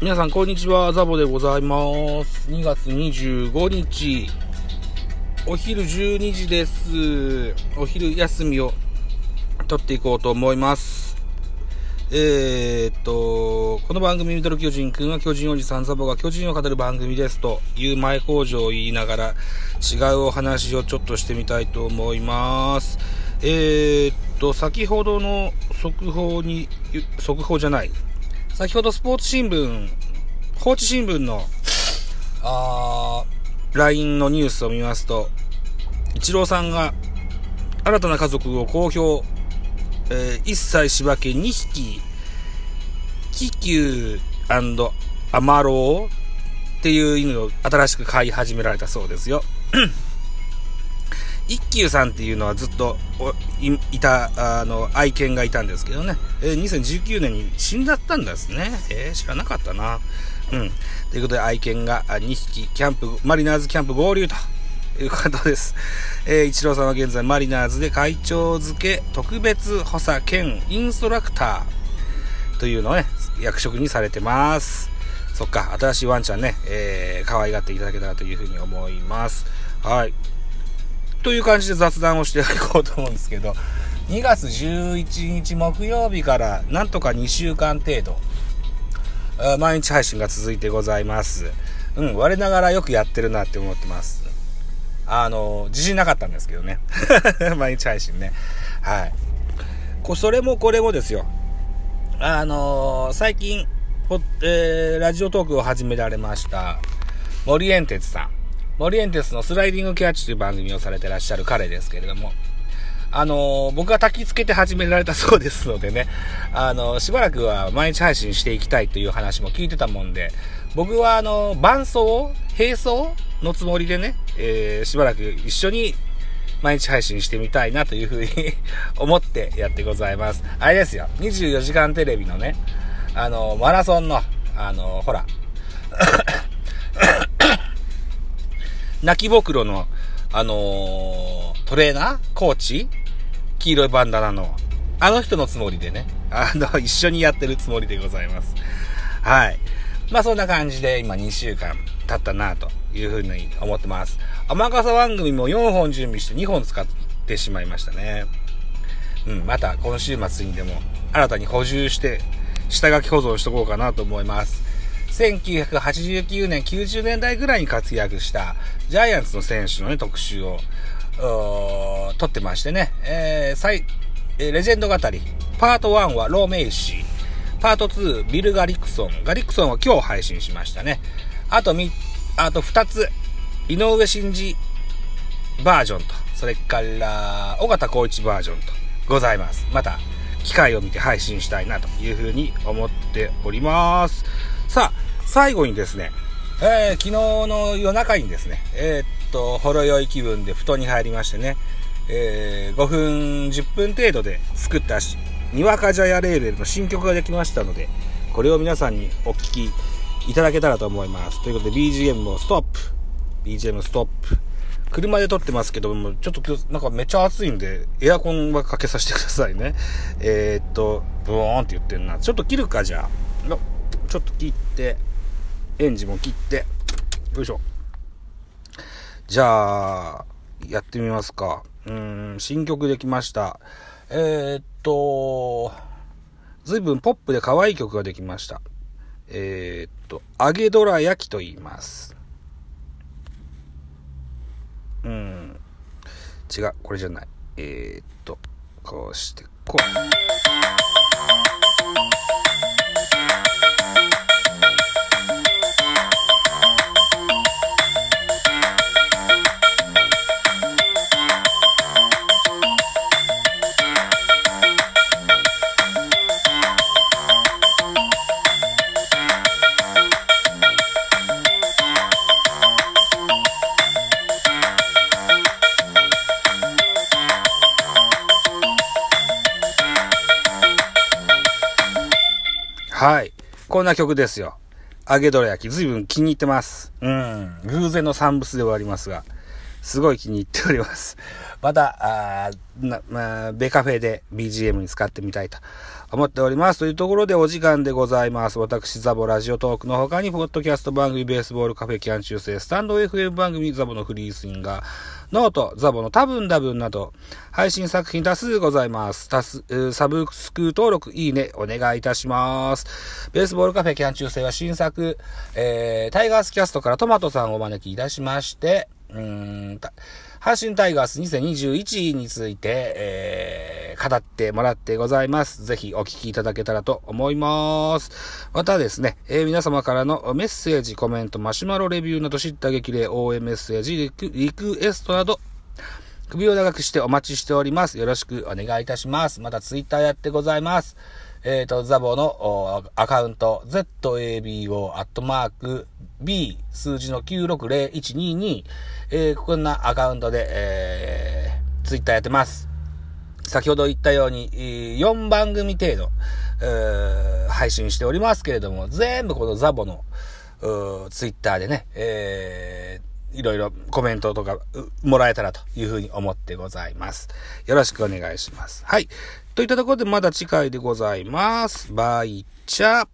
皆さん、こんにちは。ザボでございます。2月25日、お昼12時です。お昼休みを取っていこうと思います。えー、っと、この番組、ミドル巨人くんは巨人おじさんザボが巨人を語る番組ですという前工場を言いながら違うお話をちょっとしてみたいと思います。えー、っと、先ほどの速報に、速報じゃない。先ほどスポーツ新聞、高知新聞の、あ LINE のニュースを見ますと、イチローさんが新たな家族を公表、えー、1歳柴犬2匹、キキューアマローっていう犬を新しく飼い始められたそうですよ。一休さんっていうのはずっといた、あの、愛犬がいたんですけどね。えー、2019年に死んだったんですね。えー、知らなかったな。うん。ということで愛犬が2匹、キャンプ、マリナーズキャンプ合流ということです。えー、一郎さんは現在マリナーズで会長付け特別補佐兼インストラクターというのをね、役職にされてます。そっか、新しいワンちゃんね、えー、可愛がっていただけたらというふうに思います。はい。という感じで雑談をしていこうと思うんですけど、2月11日木曜日からなんとか2週間程度、毎日配信が続いてございます。うん、我ながらよくやってるなって思ってます。あの、自信なかったんですけどね。毎日配信ね。はい。こそれもこれもですよ。あのー、最近、えー、ラジオトークを始められました、森エンテツさん。モリエンテスのスライディングキャッチという番組をされてらっしゃる彼ですけれども、あのー、僕が焚き付けて始められたそうですのでね、あのー、しばらくは毎日配信していきたいという話も聞いてたもんで、僕はあのー、伴奏並奏のつもりでね、えーしばらく一緒に毎日配信してみたいなというふうに 思ってやってございます。あれですよ、24時間テレビのね、あのマラソンの、あのほら、泣きぼくろの、あのー、トレーナーコーチ黄色いバンダナの、あの人のつもりでね、あの、一緒にやってるつもりでございます。はい。まあそんな感じで今2週間経ったなというふうに思ってます。甘笠番組も4本準備して2本使ってしまいましたね。うん、また今週末にでも新たに補充して下書き保存しとこうかなと思います。1989年、90年代ぐらいに活躍したジャイアンツの選手のね、特集を、撮ってましてね、えー、最、えレジェンド語り、パート1はローメイシー、パート2、ビル・ガリクソン。ガリクソンは今日配信しましたね。あとみ、あと2つ、井上真司バージョンと、それから、尾形光一バージョンとございます。また、機会を見て配信したいなというふうに思っております。さあ、最後にですね、えー、昨日の夜中にですね、えー、っと、ほろ酔い気分で布団に入りましてね、えー、5分、10分程度で作ったにわか茶屋レーベルの新曲ができましたので、これを皆さんにお聴きいただけたらと思います。ということで BGM もストップ !BGM ストップ車で撮ってますけども、ちょっと今日なんかめっちゃ暑いんで、エアコンはかけさせてくださいね。えー、っと、ブーンって言ってんな。ちょっと切るか、じゃあ。ちょっと切って、エンジンも切って、よいしょ。じゃあ、やってみますか。うん、新曲できました。えー、っと、ずいぶんポップで可愛い曲ができました。えー、っと、揚げどら焼きと言います。うん。違う、これじゃない。えー、っと、こうして、こう。はい。こんな曲ですよ。揚げどら焼き、随分気に入ってます。うん。偶然の産物ではありますが。すごい気に入っております。また、あな、まあ、ベカフェで BGM に使ってみたいと思っております。というところでお時間でございます。私、ザボラジオトークの他に、ポッドキャスト番組、ベースボールカフェキャン中世、スタンド FM 番組、ザボのフリースインガー、ノート、ザボの多分多分など、配信作品多数ございます。多数、サブスク登録、いいね、お願いいたします。ベースボールカフェキャン中世は新作、えー、タイガースキャストからトマトさんをお招きいたしまして、うーん、阪神タイガース2021について、えー、語ってもらってございます。ぜひお聞きいただけたらと思います。またですね、えー、皆様からのメッセージ、コメント、マシュマロレビューなど知った激励、応援メッセージ、リクリクエストなど、首を長くしてお待ちしております。よろしくお願いいたします。またツイッターやってございます。えっ、ー、と、ザボのアカウント、zabo、アットマーク、b、数字の960122、えー、こんなアカウントで、えー、ツイッターやってます。先ほど言ったように、4番組程度、配信しておりますけれども、全部このザボの、ツイッターでね、えー、いろいろコメントとかもらえたらというふうに思ってございます。よろしくお願いします。はい。といったところでまだ次回でございます。バイチャ